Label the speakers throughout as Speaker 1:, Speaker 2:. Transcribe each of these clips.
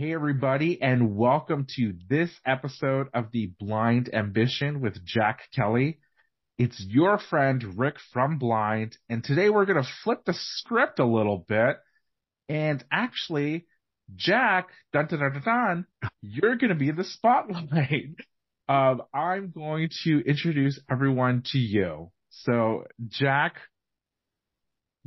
Speaker 1: Hey, everybody, and welcome to this episode of The Blind Ambition with Jack Kelly. It's your friend Rick from Blind, and today we're going to flip the script a little bit. And actually, Jack, dun dun dun dun, dun you're going to be in the spotlight. Um, I'm going to introduce everyone to you. So, Jack,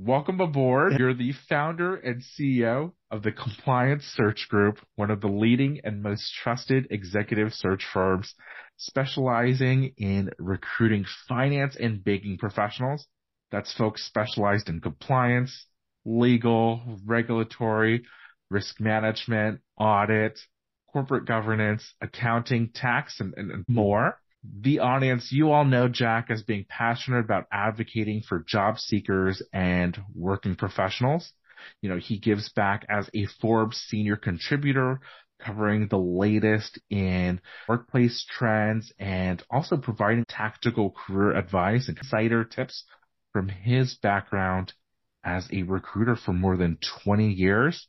Speaker 1: welcome aboard. You're the founder and CEO of the Compliance Search Group, one of the leading and most trusted executive search firms specializing in recruiting finance and banking professionals. That's folks specialized in compliance, legal, regulatory, risk management, audit, corporate governance, accounting, tax, and, and, and more. The audience, you all know Jack as being passionate about advocating for job seekers and working professionals. You know, he gives back as a Forbes senior contributor, covering the latest in workplace trends and also providing tactical career advice and insider tips from his background as a recruiter for more than 20 years.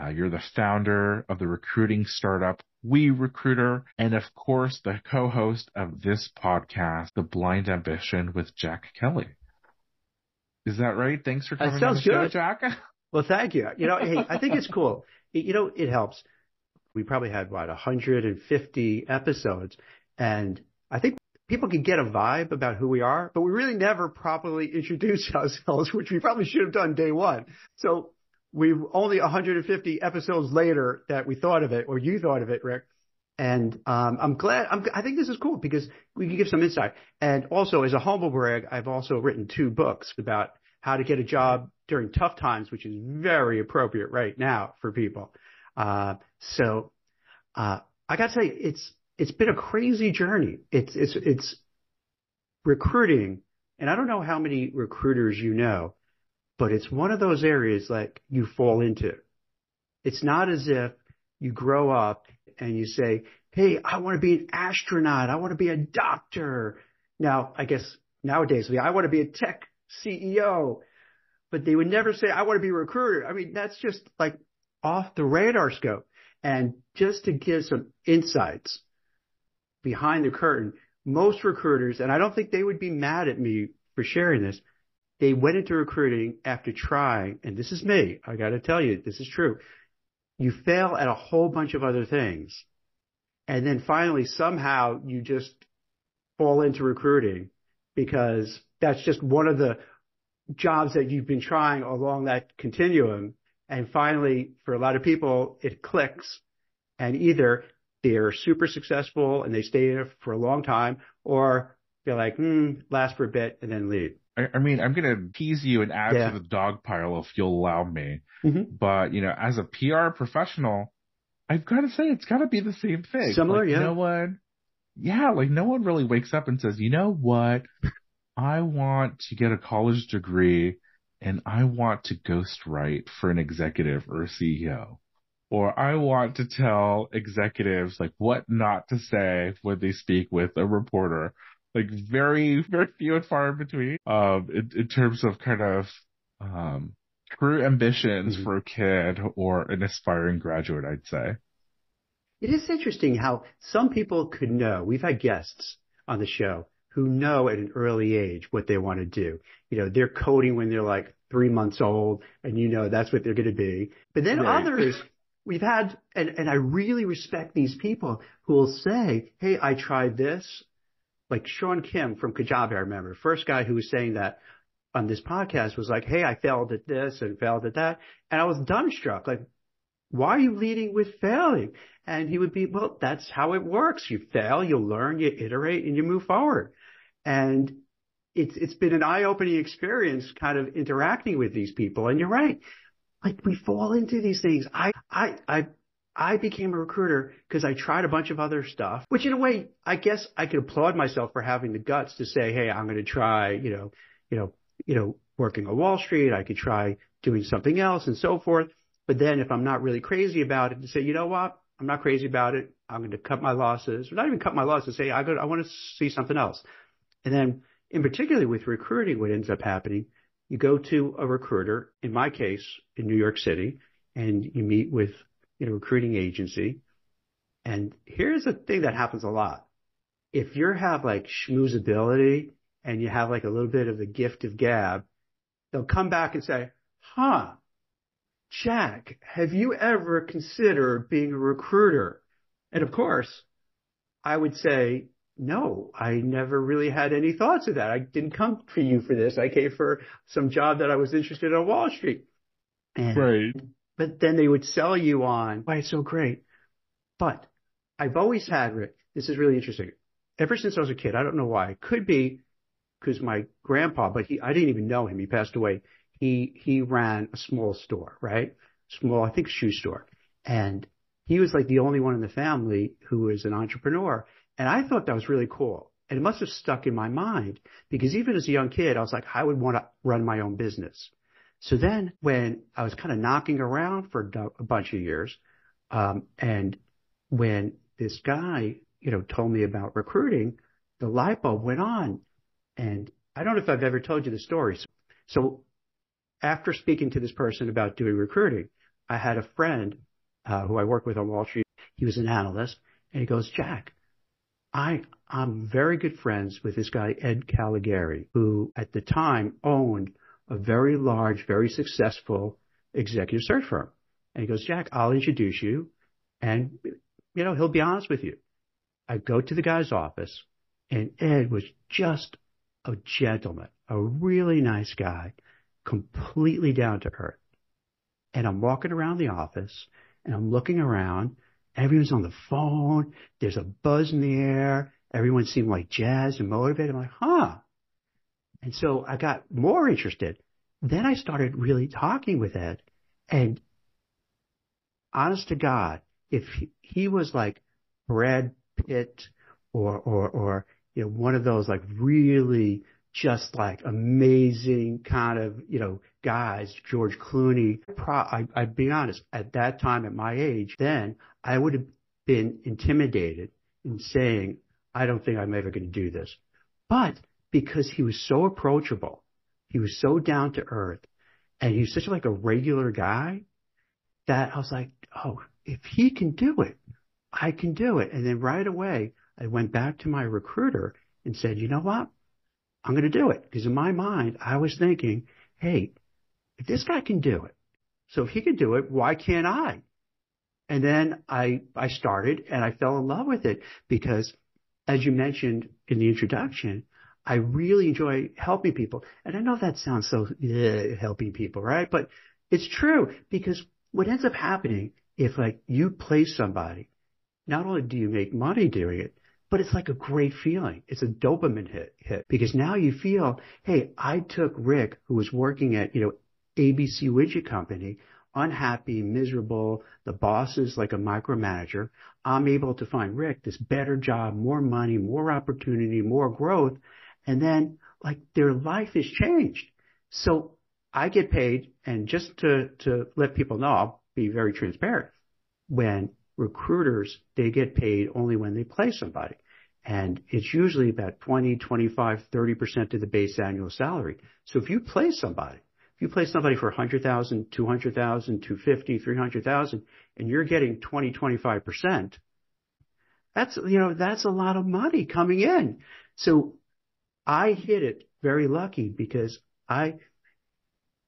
Speaker 1: Uh, you're the founder of the recruiting startup We Recruiter, and of course, the co-host of this podcast, The Blind Ambition with Jack Kelly. Is that right? Thanks for coming
Speaker 2: that sounds
Speaker 1: on the show,
Speaker 2: good.
Speaker 1: Jack.
Speaker 2: Well, thank you. You know, hey, I think it's cool. You know, it helps. We probably had what 150 episodes, and I think people can get a vibe about who we are, but we really never properly introduce ourselves, which we probably should have done day one. So we've only 150 episodes later that we thought of it, or you thought of it, Rick. And um, I'm glad. I'm, I think this is cool because we can give some insight. And also, as a humble brag, I've also written two books about how to get a job during tough times, which is very appropriate right now for people. Uh, so, uh, I got to say, it's, it's been a crazy journey. It's, it's, it's recruiting. And I don't know how many recruiters you know, but it's one of those areas like you fall into. It's not as if you grow up and you say, Hey, I want to be an astronaut. I want to be a doctor. Now, I guess nowadays, I want to be a tech CEO, but they would never say, I want to be a recruiter. I mean, that's just like off the radar scope. And just to give some insights behind the curtain, most recruiters, and I don't think they would be mad at me for sharing this, they went into recruiting after trying, and this is me, I got to tell you, this is true. You fail at a whole bunch of other things. And then finally, somehow you just fall into recruiting because that's just one of the jobs that you've been trying along that continuum. And finally, for a lot of people, it clicks and either they're super successful and they stay there for a long time or they're like, hmm, last for a bit and then leave.
Speaker 1: I, I mean, I'm going to tease you and add
Speaker 2: Yeah.
Speaker 1: to the dog pile if you'll allow me.
Speaker 2: Mhm.
Speaker 1: But, you know, as a PR professional, I've got to say it's got to be the same thing.
Speaker 2: Similar,
Speaker 1: like,
Speaker 2: yeah.
Speaker 1: No one, yeah, like no one really wakes up and says, you know what? I want to get a college degree and I want to ghostwrite for an executive or a CEO. Or I want to tell executives like what not to say when they speak with a reporter. Like very, very few and far in between. Um, in, in terms of kind of, um, true ambitions
Speaker 2: Mhm.
Speaker 1: for a kid or an aspiring graduate, I'd say.
Speaker 2: It is interesting how some people could know. We've had guests on the show who know at an early age what they want to do. You know, they're coding when they're like three months old and you know that's what they're going to be. But then
Speaker 1: Right.
Speaker 2: others we've had, and, and I really respect these people who will say, Hey, I tried this. Like Sean Kim from Kajabi, I remember, first guy who was saying that on this podcast was like, Hey, I failed at this and failed at that. And I was dumbstruck. Like, why are you leading with failing? And he would be, well, that's how it works. You fail, you learn, you iterate, and you move forward. And it's, it's been an eye-opening experience kind of interacting with these people. And you're right. Like we fall into these things. I, I, I, I became a recruiter because I tried a bunch of other stuff, which in a way, I guess I could applaud myself for having the guts to say, Hey, I'm going to try, you know, you know, you know, working on Wall Street. I could try doing something else and so forth. But then if I'm not really crazy about it to say, you know what? I'm not crazy about it. I'm going to cut my losses or not even cut my losses. Say, I go, I want to see something else. And then in particular with recruiting, what ends up happening, you go to a recruiter, in my case, in New York City, and you meet with in a recruiting agency. And here's the thing that happens a lot. If you have like schmoozability and you have like a little bit of the gift of gab, they'll come back and say, huh, Jack, have you ever considered being a recruiter? And of course, I would say, no, I never really had any thoughts of that. I didn't come for you for this. I came for some job that I was interested in on Wall Street.
Speaker 1: And, right.
Speaker 2: But then they would sell you on why it's so great. But I've always had, Rick, this is really interesting. Ever since I was a kid, I don't know why. It could be because my grandpa, but he, I didn't even know him. He passed away. He, he ran a small store, right? Small, I think shoe store. And he was like the only one in the family who was an entrepreneur. And I thought that was really cool. And it must have stuck in my mind because even as a young kid, I was like, I would want to run my own business. So then when I was kind of knocking around for a bunch of years, um, and when this guy, you know, told me about recruiting, the light bulb went on. And I don't know if I've ever told you the story. So after speaking to this person about doing recruiting, I had a friend uh, who I work with on Wall Street. He was an analyst, and he goes, Jack, I I'm very good friends with this guy Ed Caligari, who at the time owned a very large, very successful executive search firm. And he goes, Jack, I'll introduce you, and you know he'll be honest with you. I go to the guy's office, and Ed was just a gentleman, a really nice guy, completely down to earth. And I'm walking around the office, and I'm looking around. Everyone's on the phone. There's a buzz in the air. Everyone seemed like jazzed and motivated. I'm like, huh. And so I got more interested. Then I started really talking with Ed. And honest to God, if he, he was like Brad Pitt or, or, or, you know, one of those like really just like amazing kind of, you know, guys, George Clooney. Pro- I, I'd be honest, at that time at my age, then I would have been intimidated in saying, I don't think I'm ever going to do this. But because he was so approachable, he was so down to earth, and he's such like a regular guy that I was like, oh, if he can do it, I can do it. And then right away, I went back to my recruiter and said, you know what? I'm going to do it. Because in my mind, I was thinking, hey, if this guy can do it, so if he can do it, why can't I? And then I, I started and I fell in love with it because as you mentioned in the introduction, I really enjoy helping people. And I know that sounds so uh, helping people, right? But it's true because what ends up happening if like you place somebody, not only do you make money doing it, but it's like a great feeling. It's a dopamine hit, hit because now you feel, hey, I took Rick, who was working at, you know, ABC Widget Company, unhappy, miserable. The boss is like a micromanager. I'm able to find Rick this better job, more money, more opportunity, more growth. And then like their life is changed. So I get paid and just to, to let people know, I'll be very transparent. When recruiters, they get paid only when they place somebody. And it's usually about 20, 25, 30% of the base annual salary. So if you place somebody, if you place somebody for 100,000, 200,000, 250, 300,000, and you're getting 20, 25%, that's, you know, that's a lot of money coming in. So I hit it very lucky because I,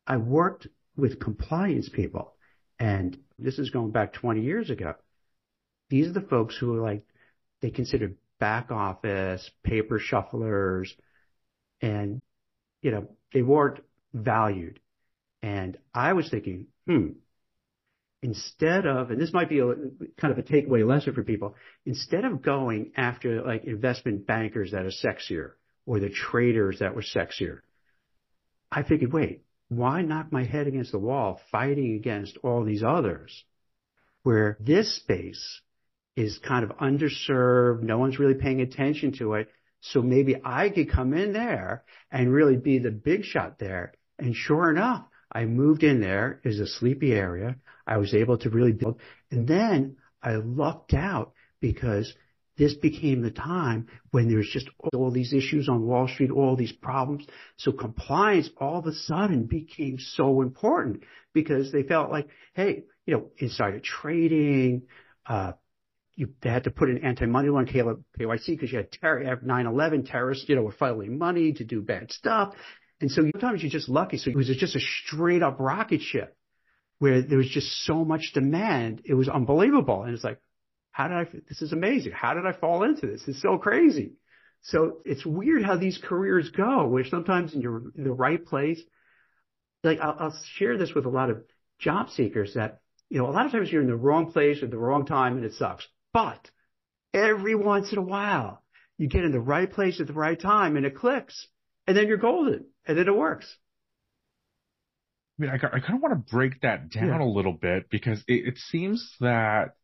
Speaker 2: I worked with compliance people and this is going back 20 years ago. These are the folks who are like, they considered back office, paper shufflers, and, you know, they weren't valued. And I was thinking, hmm, instead of, and this might be a kind of a takeaway lesson for people, instead of going after like investment bankers that are sexier or the traders that were sexier, I figured, wait, why knock my head against the wall fighting against all these others where this space is kind of underserved. No one's really paying attention to it. So maybe I could come in there and really be the big shot there. And sure enough, I moved in there as a sleepy area. I was able to really build. And then I lucked out because this became the time when there's just all these issues on Wall Street, all these problems. So compliance all of a sudden became so important because they felt like, hey, you know, insider trading, uh, you, they had to put in anti-money laundering KYC because you had ter- 9/11 terrorists, you know, were funneling money to do bad stuff. And so sometimes you're just lucky. So it was just a straight up rocket ship where there was just so much demand. It was unbelievable. And it's like, how did I, this is amazing. How did I fall into this? It's so crazy. So it's weird how these careers go, where sometimes in your, in the right place, like I'll, I'll share this with a lot of job seekers that, you know, a lot of times you're in the wrong place at the wrong time and it sucks. But every once in a while, you get in the right place at the right time and it clicks and then you're golden and then it works.
Speaker 1: I mean, I, I kind of want to break that down yeah. a little bit because it, it seems that,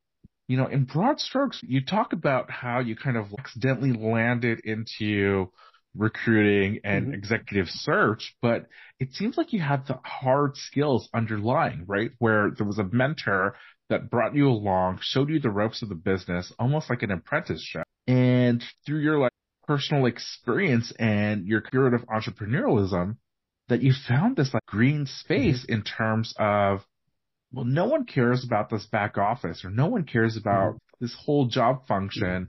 Speaker 1: you know, in broad strokes, you talk about how you kind of accidentally landed into recruiting and mm-hmm. executive search, but it seems like you had the hard skills underlying, right? Where there was a mentor that brought you along, showed you the ropes of the business, almost like an apprenticeship. And through your like personal experience and your curative entrepreneurialism, that you found this like green space mm-hmm. in terms of, well, no one cares about this back office or no one cares about mm-hmm. this whole job function.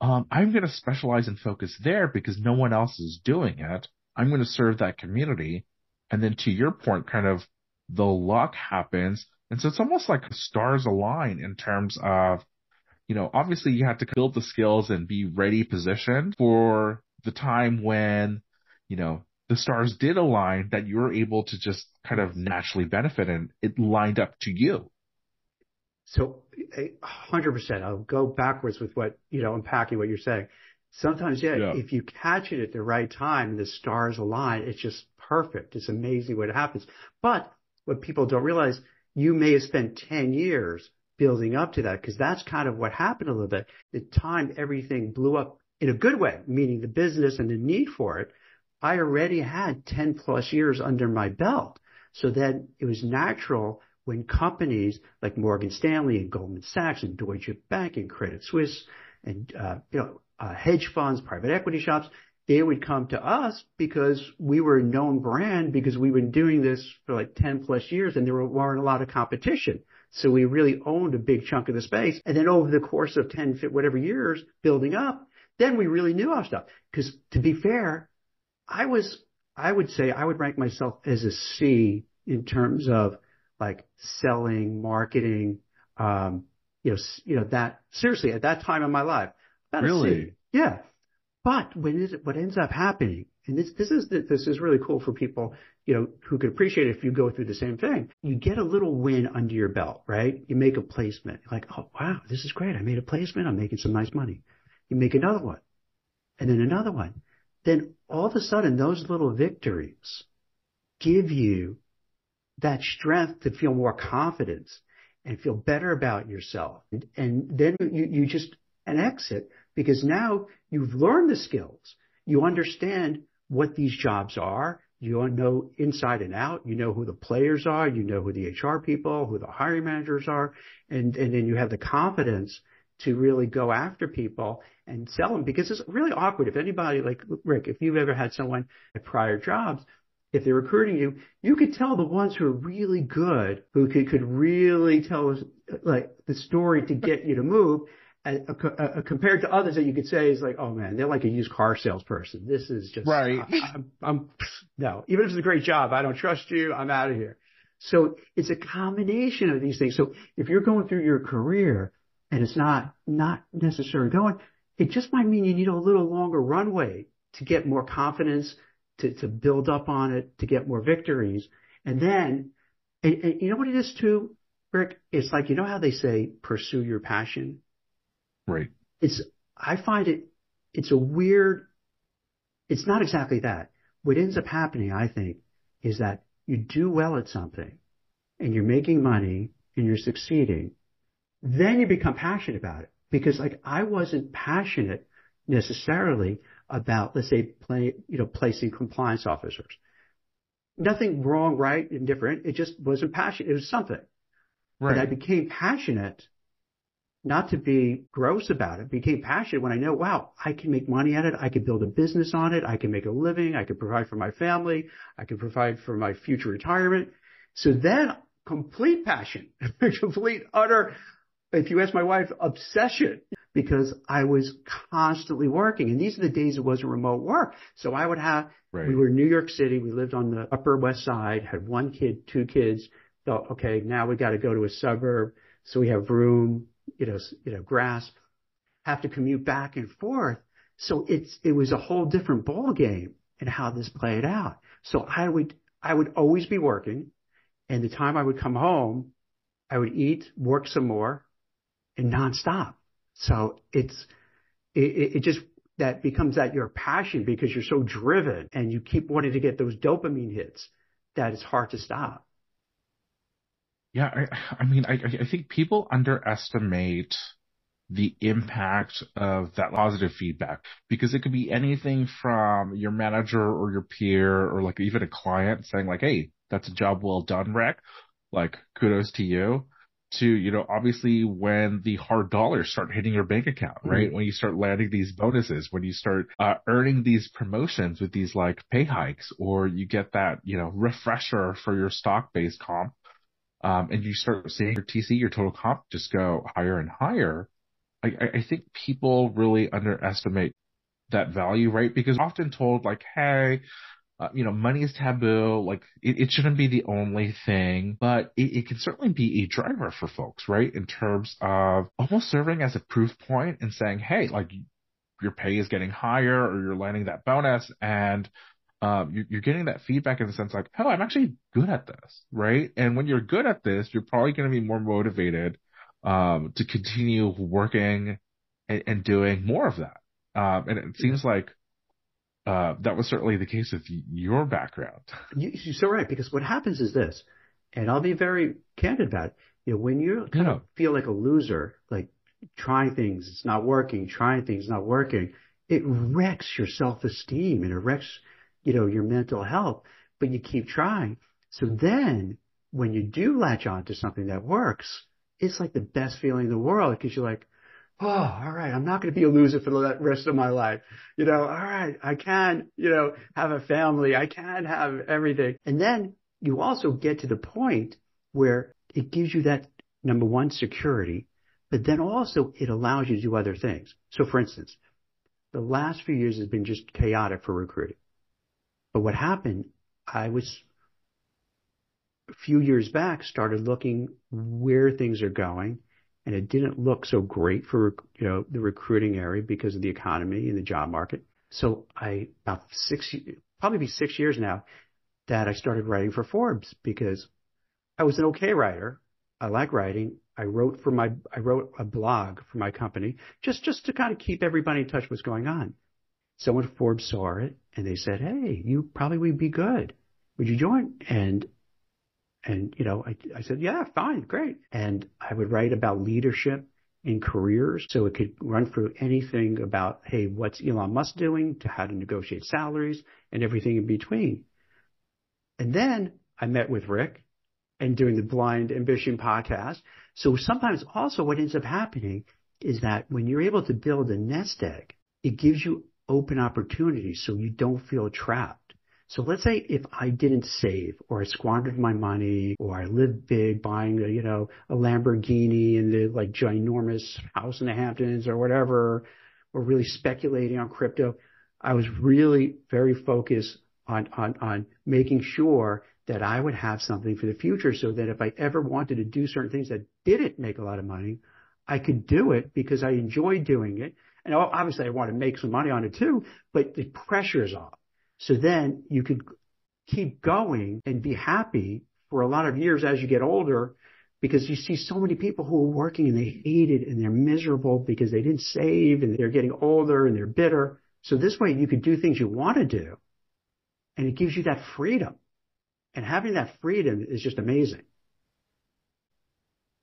Speaker 1: Um, I'm going to specialize and focus there because no one else is doing it. I'm going to serve that community. And then to your point, kind of the luck happens and so it's almost like stars align in terms of, you know, obviously you have to build the skills and be ready positioned for the time when, you know, the stars did align that you were able to just kind of naturally benefit and it lined up to you.
Speaker 2: So a hundred percent. I'll go backwards with what, you know, unpacking what you're saying. Sometimes, yeah, yeah, if you catch it at the right time and the stars align, it's just perfect. It's amazing what happens. But what people don't realize you may have spent 10 years building up to that because that's kind of what happened a little bit. The time everything blew up in a good way, meaning the business and the need for it, I already had 10 plus years under my belt. So then it was natural when companies like Morgan Stanley and Goldman Sachs and Deutsche Bank and Credit Suisse and, uh, you know, uh, hedge funds, private equity shops, they would come to us because we were a known brand because we've been doing this for like 10 plus years and there weren't a lot of competition. So we really owned a big chunk of the space. And then over the course of 10, whatever years building up, then we really knew our stuff. Cause to be fair, I was, I would say I would rank myself as a C in terms of like selling, marketing, um, you know, you know, that seriously at that time in my life.
Speaker 1: Really?
Speaker 2: Yeah. But when is it what ends up happening, and this, this is, this is really cool for people, you know, who could appreciate it if you go through the same thing. You get a little win under your belt, right? You make a placement. You're like, oh, wow, this is great. I made a placement. I'm making some nice money. You make another one and then another one. Then all of a sudden those little victories give you that strength to feel more confidence and feel better about yourself. And, and then you, you just an exit because now you've learned the skills. You understand what these jobs are. You know inside and out. You know who the players are. You know who the HR people, who the hiring managers are. And, and then you have the confidence to really go after people and sell them because it's really awkward. If anybody like Rick, if you've ever had someone at prior jobs, if they're recruiting you, you could tell the ones who are really good, who could, could really tell us like the story to get you to move compared to others that you could say is like, oh man, they're like a used car salesperson. This is just
Speaker 1: right.
Speaker 2: I, I'm, I'm no, even if it's a great job, I don't trust you. I'm out of here. So it's a combination of these things. So if you're going through your career and it's not not necessarily going, it just might mean you need a little longer runway to get more confidence, to to build up on it, to get more victories, and then, you know what it is too, Rick. It's like you know how they say pursue your passion
Speaker 1: Right.
Speaker 2: It's, I find it, it's a weird, it's not exactly that. What ends up happening, I think, is that you do well at something and you're making money and you're succeeding. Then you become passionate about it because like I wasn't passionate necessarily about, let's say, play, you know, placing compliance officers. Nothing wrong, right, and different. It just wasn't passionate. It was something. Right. And I became passionate not to be gross about it, became passionate when I know, wow, I can make money at it. I can build a business on it. I can make a living. I can provide for my family. I can provide for my future retirement. So then complete passion, complete utter, if you ask my wife, obsession because I was constantly working. And these are the days it wasn't remote work. So I would have, right. we were in New York City. We lived on the upper west side, had one kid, two kids. Thought, okay, now we got to go to a suburb. So we have room, you know, you know, grass, have to commute back and forth. So it's, it was a whole different ball game and how this played out. So I would, I would always be working and the time I would come home, I would eat, work some more and nonstop. So it's, it, it just, that becomes that your passion because you're so driven and you keep wanting to get those dopamine hits that it's hard to stop.
Speaker 1: Yeah, I, I mean, I, I think people underestimate the impact of that positive feedback because it could be anything from your manager or your peer or like even a client saying like, Hey, that's a job well done, Rick. Like kudos to you to, you know, obviously when the hard dollars start hitting your bank account, right? Mm-hmm. When you start landing these bonuses, when you start uh, earning these promotions with these like pay hikes or you get that, you know, refresher for your stock based comp. Um, and you start seeing your TC, your total comp just go higher and higher. I, I think people really underestimate that value, right? Because often told like, hey, uh, you know, money is taboo. Like it, it, shouldn't be the only thing, but it, it, can certainly be a driver for folks, right? In terms of almost serving as a proof point and saying, Hey, like your pay is getting higher or you're landing that bonus and, um, you're, you're getting that feedback in the sense like, Oh, I'm actually good at this, right? And when you're good at this, you're probably going to be more motivated, um, to continue working and, and doing more of that. Um, and it seems like uh, that was certainly the case with your background.
Speaker 2: You, are so right because what happens is this, and I'll be very candid about it. You know, when you kind yeah. of feel like a loser, like trying things, it's not working, trying things, not working, it wrecks your self-esteem and it wrecks, you know, your mental health. But you keep trying. So then, when you do latch on to something that works, it's like the best feeling in the world because you're like, oh, all right, I'm not going to be a loser for the rest of my life. You know, all right, I can, you know, have a family. I can have everything. And then you also get to the point where it gives you that number one security, but then also it allows you to do other things. So for instance, the last few years has been just chaotic for recruiting. But what happened, I was a few years back started looking where things are going and it didn't look so great for you know the recruiting area because of the economy and the job market. So I about six probably be six years now that I started writing for Forbes because I was an okay writer. I like writing. I wrote for my I wrote a blog for my company just just to kind of keep everybody in touch with what's going on. Someone Forbes saw it and they said, "Hey, you probably would be good. Would you join?" And and, you know, I, I said, yeah, fine, great. And I would write about leadership in careers. So it could run through anything about, hey, what's Elon Musk doing to how to negotiate salaries and everything in between. And then I met with Rick and doing the Blind Ambition podcast. So sometimes also what ends up happening is that when you're able to build a nest egg, it gives you open opportunities so you don't feel trapped. So let's say if I didn't save or I squandered my money or I lived big buying a, you know, a Lamborghini and the like ginormous house in the Hamptons or whatever, or really speculating on crypto. I was really very focused on, on, on making sure that I would have something for the future so that if I ever wanted to do certain things that didn't make a lot of money, I could do it because I enjoyed doing it. And obviously I want to make some money on it too, but the pressure is off. So then you could keep going and be happy for a lot of years as you get older because you see so many people who are working and they hate it and they're miserable because they didn't save and they're getting older and they're bitter. So this way you could do things you want to do and it gives you that freedom. And having that freedom is just amazing.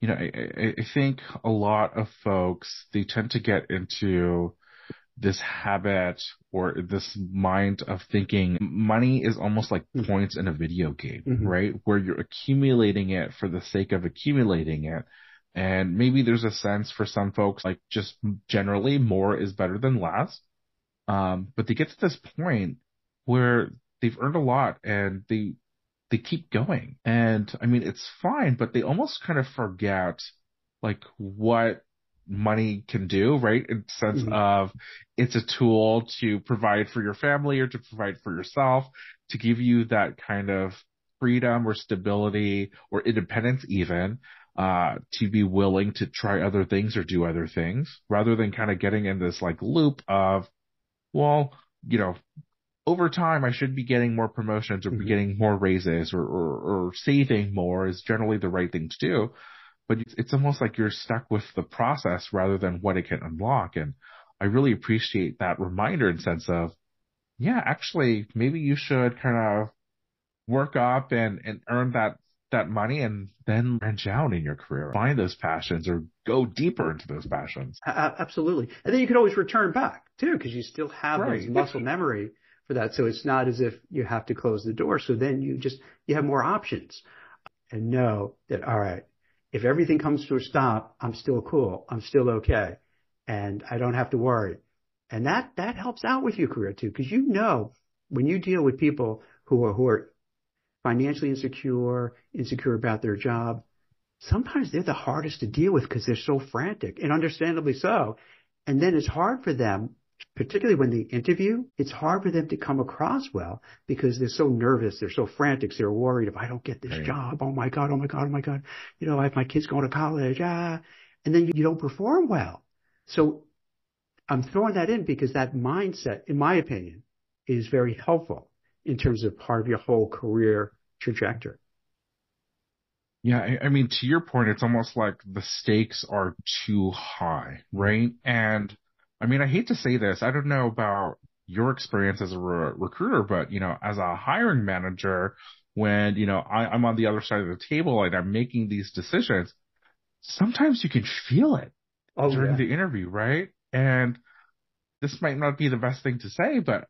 Speaker 1: You know, I, I think a lot of folks, they tend to get into this habit or this mind of thinking money is almost like mm-hmm. points in a video game, mm-hmm. right? Where you're accumulating it for the sake of accumulating it. And maybe there's a sense for some folks, like just generally more is better than less. Um, but they get to this point where they've earned a lot and they they keep going. And I mean, it's fine, but they almost kind of forget like what money can do, right? In the sense mm-hmm. of it's a tool to provide for your family or to provide for yourself, to give you that kind of freedom or stability or independence even, uh, to be willing to try other things or do other things rather than kind of getting in this like loop of, well, you know, over time I should be getting more promotions or mm-hmm. be getting more raises or, or, or saving more is generally the right thing to do but it's almost like you're stuck with the process rather than what it can unlock. And I really appreciate that reminder in sense of, yeah, actually, maybe you should kind of work up and, and earn that, that money and then branch out in your career, find those passions or go deeper into those passions.
Speaker 2: Absolutely. And then you can always return back too, because you still have right. those muscle memory for that. So it's not as if you have to close the door. So then you just, you have more options and know that, all right, if everything comes to a stop, I'm still cool. I'm still okay. And I don't have to worry. And that, that helps out with your career too, because you know, when you deal with people who are, who are financially insecure, insecure about their job, sometimes they're the hardest to deal with because they're so frantic and understandably so. And then it's hard for them particularly when they interview, it's hard for them to come across well because they're so nervous, they're so frantic, they're worried if I don't get this right. job, oh my god, oh my god, oh my god, you know, I have my kids going to college, ah, and then you don't perform well. So I'm throwing that in because that mindset, in my opinion, is very helpful in terms of part of your whole career trajectory.
Speaker 1: Yeah, I, I mean, to your point, it's almost like the stakes are too high, right? And I mean, I hate to say this. I don't know about your experience as a re- recruiter, but you know, as a hiring manager, when you know I, I'm on the other side of the table and I'm making these decisions, sometimes you can feel it oh, during yeah. the interview, right? And this might not be the best thing to say, but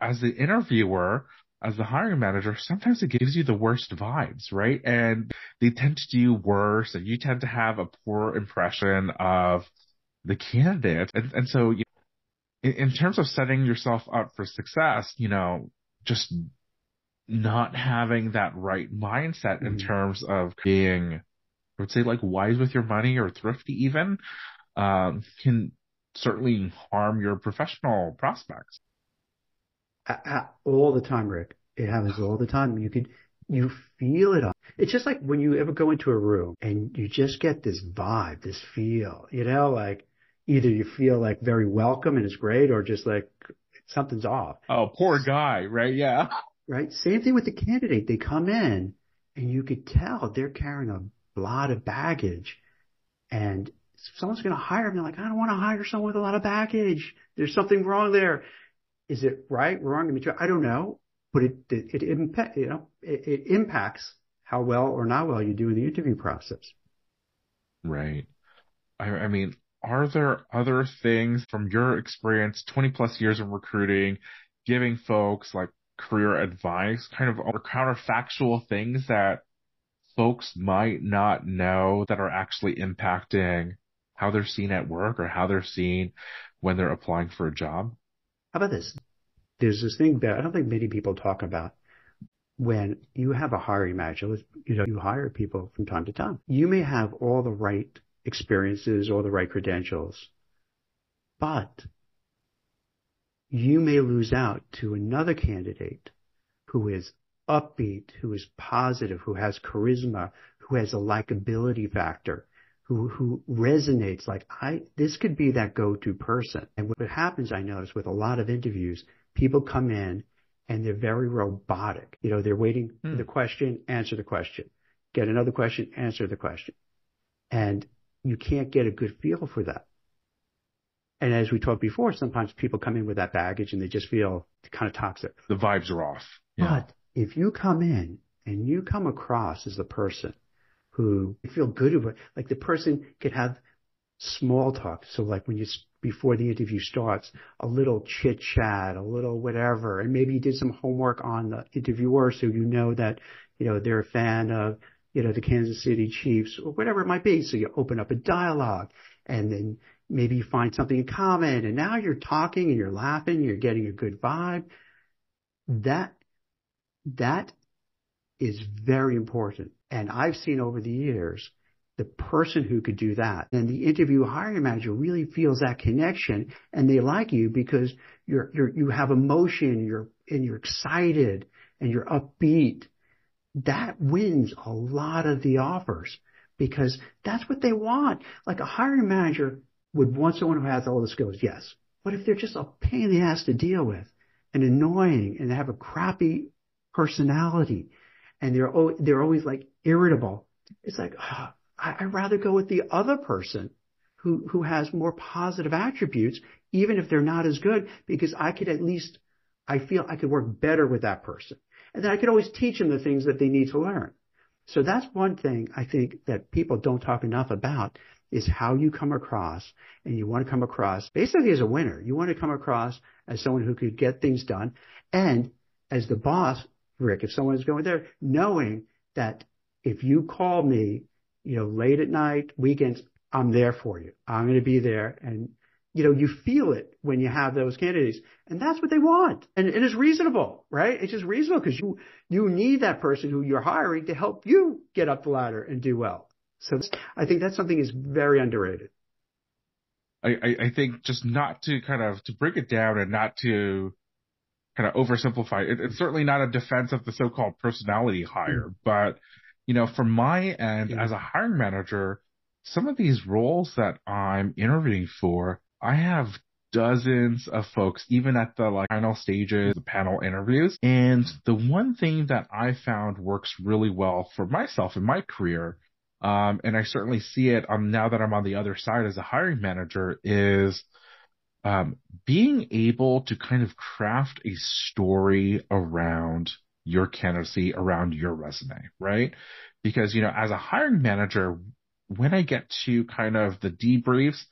Speaker 1: as the interviewer, as the hiring manager, sometimes it gives you the worst vibes, right? And they tend to do worse and you tend to have a poor impression of the candidate. And, and so you in, in terms of setting yourself up for success, you know, just not having that right mindset mm-hmm. in terms of being, I would say like wise with your money or thrifty even, um, can certainly harm your professional prospects.
Speaker 2: All the time, Rick. It happens all the time. You can, you feel it. It's just like when you ever go into a room and you just get this vibe, this feel, you know, like either you feel like very welcome and it's great or just like something's off.
Speaker 1: Oh, poor guy, right? Yeah.
Speaker 2: Right. Same thing with the candidate. They come in and you could tell they're carrying a lot of baggage and someone's going to hire them. They're like, I don't want to hire someone with a lot of baggage. There's something wrong there. Is it right, wrong? I mean, I don't know, but it, it, it, impact, you know, it, it impacts how well or not well you do in the interview process.
Speaker 1: Right. I, I mean, are there other things from your experience, 20 plus years of recruiting, giving folks like career advice, kind of counterfactual things that folks might not know that are actually impacting how they're seen at work or how they're seen when they're applying for a job?
Speaker 2: How about this? There's this thing that I don't think many people talk about. When you have a hiring manager, you know, you hire people from time to time. You may have all the right experiences or the right credentials. But you may lose out to another candidate who is upbeat, who is positive, who has charisma, who has a likability factor, who, who resonates like I, this could be that go-to person. And what happens, I notice with a lot of interviews, people come in and they're very robotic. You know, they're waiting for the question, answer the question, get another question, answer the question. And you can't get a good feel for that. And as we talked before, sometimes people come in with that baggage and they just feel kind of toxic.
Speaker 1: The vibes are off.
Speaker 2: Yeah. But if you come in and you come across as the person who you feel good about, like the person could have small talk. So like when you, before the interview starts, a little chit chat, a little whatever, and maybe you did some homework on the interviewer so you know that, you know, they're a fan of you know, the Kansas City Chiefs or whatever it might be. So you open up a dialogue and then maybe you find something in common and now you're talking and you're laughing, you're getting a good vibe. That, that is very important. And I've seen over the years the person who could do that and the interview hiring manager really feels that connection and they like you because you're, you're, you have emotion, you're, and you're excited and you're upbeat. That wins a lot of the offers because that's what they want. Like a hiring manager would want someone who has all the skills, yes. But if they're just a pain in the ass to deal with and annoying and they have a crappy personality and they're, they're always like irritable, it's like, oh, I'd rather go with the other person who, who has more positive attributes, even if they're not as good, because I could at least, I feel I could work better with that person. And then I could always teach them the things that they need to learn. So that's one thing I think that people don't talk enough about is how you come across and you want to come across basically as a winner. You want to come across as someone who could get things done and as the boss, Rick, if someone is going there, knowing that if you call me, you know, late at night, weekends, I'm there for you. I'm going to be there and you know, you feel it when you have those candidates and that's what they want. And it is reasonable, right? It's just reasonable because you, you need that person who you're hiring to help you get up the ladder and do well. So I think that's something is very underrated.
Speaker 1: I, I, think just not to kind of, to break it down and not to kind of oversimplify it, it's certainly not a defense of the so-called personality hire, mm. but you know, from my end yeah. as a hiring manager, some of these roles that I'm interviewing for, I have dozens of folks, even at the like final stages, the panel interviews. And the one thing that I found works really well for myself in my career, um, and I certainly see it um, now that I'm on the other side as a hiring manager is, um, being able to kind of craft a story around your candidacy, around your resume, right? Because, you know, as a hiring manager, when I get to kind of the debriefs,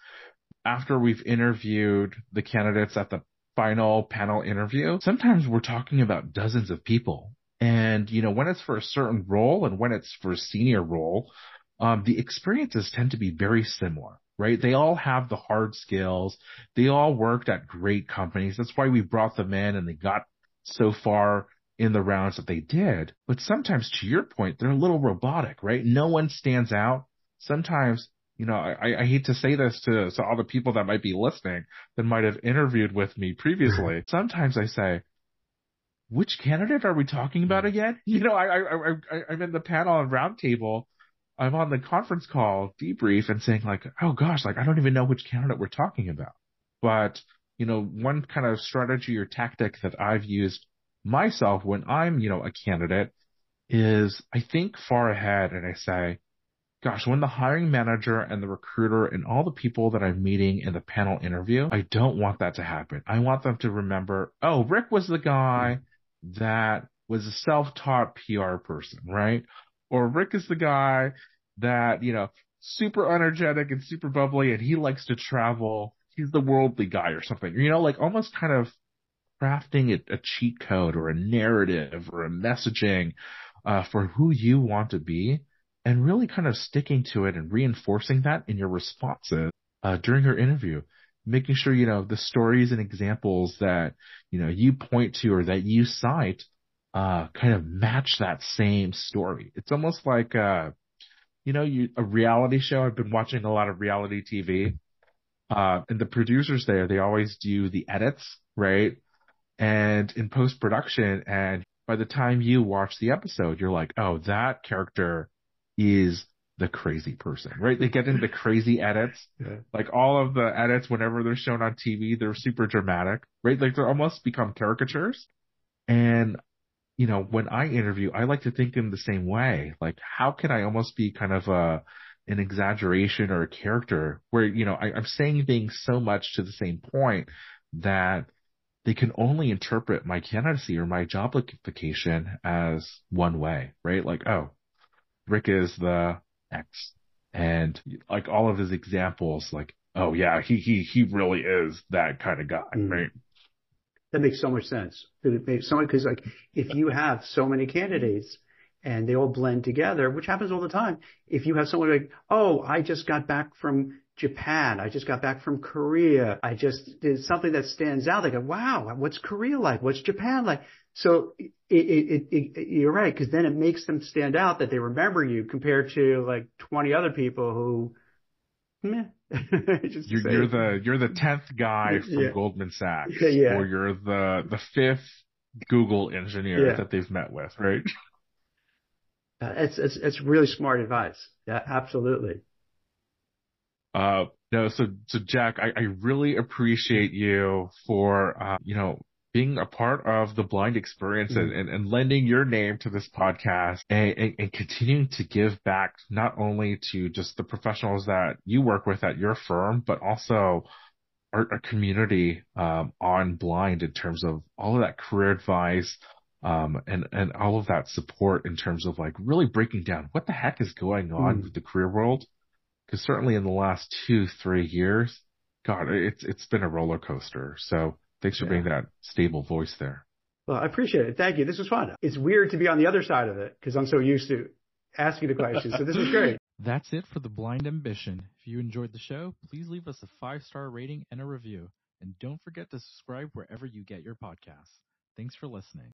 Speaker 1: after we've interviewed the candidates at the final panel interview, sometimes we're talking about dozens of people. And, you know, when it's for a certain role and when it's for a senior role, um, the experiences tend to be very similar, right? They all have the hard skills. They all worked at great companies. That's why we brought them in and they got so far in the rounds that they did. But sometimes to your point, they're a little robotic, right? No one stands out. Sometimes you know, I, I hate to say this to, to all the people that might be listening that might have interviewed with me previously. Sometimes I say, which candidate are we talking about hmm. again? You know, I, I, I, I'm in the panel and roundtable. I'm on the conference call debrief and saying like, oh gosh, like I don't even know which candidate we're talking about. But, you know, one kind of strategy or tactic that I've used myself when I'm, you know, a candidate is I think far ahead and I say, gosh, when the hiring manager and the recruiter and all the people that I'm meeting in the panel interview, I don't want that to happen. I want them to remember, oh, Rick was the guy that was a self-taught PR person, right? Or Rick is the guy that, you know, super energetic and super bubbly and he likes to travel. He's the worldly guy or something, you know, like almost kind of crafting a, a cheat code or a narrative or a messaging, uh, for who you want to be and really kind of sticking to it and reinforcing that in your responses uh, during your interview, making sure you know the stories and examples that you know you point to or that you cite uh, kind of match that same story. It's almost like uh, you know you a reality show. I've been watching a lot of reality TV. Uh, and the producers there, they always do the edits, right? And in post production, and by the time you watch the episode, you're like, oh, that character is the crazy person, right? They get into crazy edits. Yeah. Like all of the edits, whenever they're shown on TV, they're super dramatic, right? Like they're almost become caricatures. And, you know, when I interview, I like to think in the same way. Like, how can I almost be kind of a, an exaggeration or a character where, you know, I, I'm saying things so much to the same point that they can only interpret my candidacy or my job application as one way, right? Like, oh, Rick is the X. And like all of his examples, like, oh yeah, he, he, he really is that kind of guy, mm. right?
Speaker 2: That makes so much sense. It makes so much, cause like if you have so many candidates and they all blend together, which happens all the time. If you have someone like, oh, I just got back from Japan. I just got back from Korea. I just did something that stands out. They go, wow, what's Korea like? What's Japan like? So it, it, it, you're right, because then it makes them stand out that they remember you compared to like 20 other people who, meh.
Speaker 1: you're, you're, the you're the tenth guy from yeah. Goldman Sachs,
Speaker 2: yeah, yeah.
Speaker 1: or you're the the fifth Google engineer that they've met with, right?
Speaker 2: Uh, it's it's it's really smart advice. Yeah, absolutely.
Speaker 1: Uh, no, so, so Jack, I, I really appreciate you for, uh, you know, being a part of the blind experience mm-hmm. and, and, lending your name to this podcast and, and, and, continuing to give back not only to just the professionals that you work with at your firm, but also our, our community um, on blind in terms of all of that career advice um, and and all of that support in terms of like really breaking down what the heck is going on mm. with the career world because certainly in the last two, three years, God, it's it's been a roller coaster. So thanks for yeah. being that stable voice there.
Speaker 2: Well, I appreciate it. Thank you. This was fun. It's weird to be on the other side of it because I'm so used to asking the questions. So this was great.
Speaker 3: That's it for the Blind Ambition. If you enjoyed the show, please leave us a five star rating and a review. And don't forget to subscribe wherever you get your podcasts. Thanks for listening.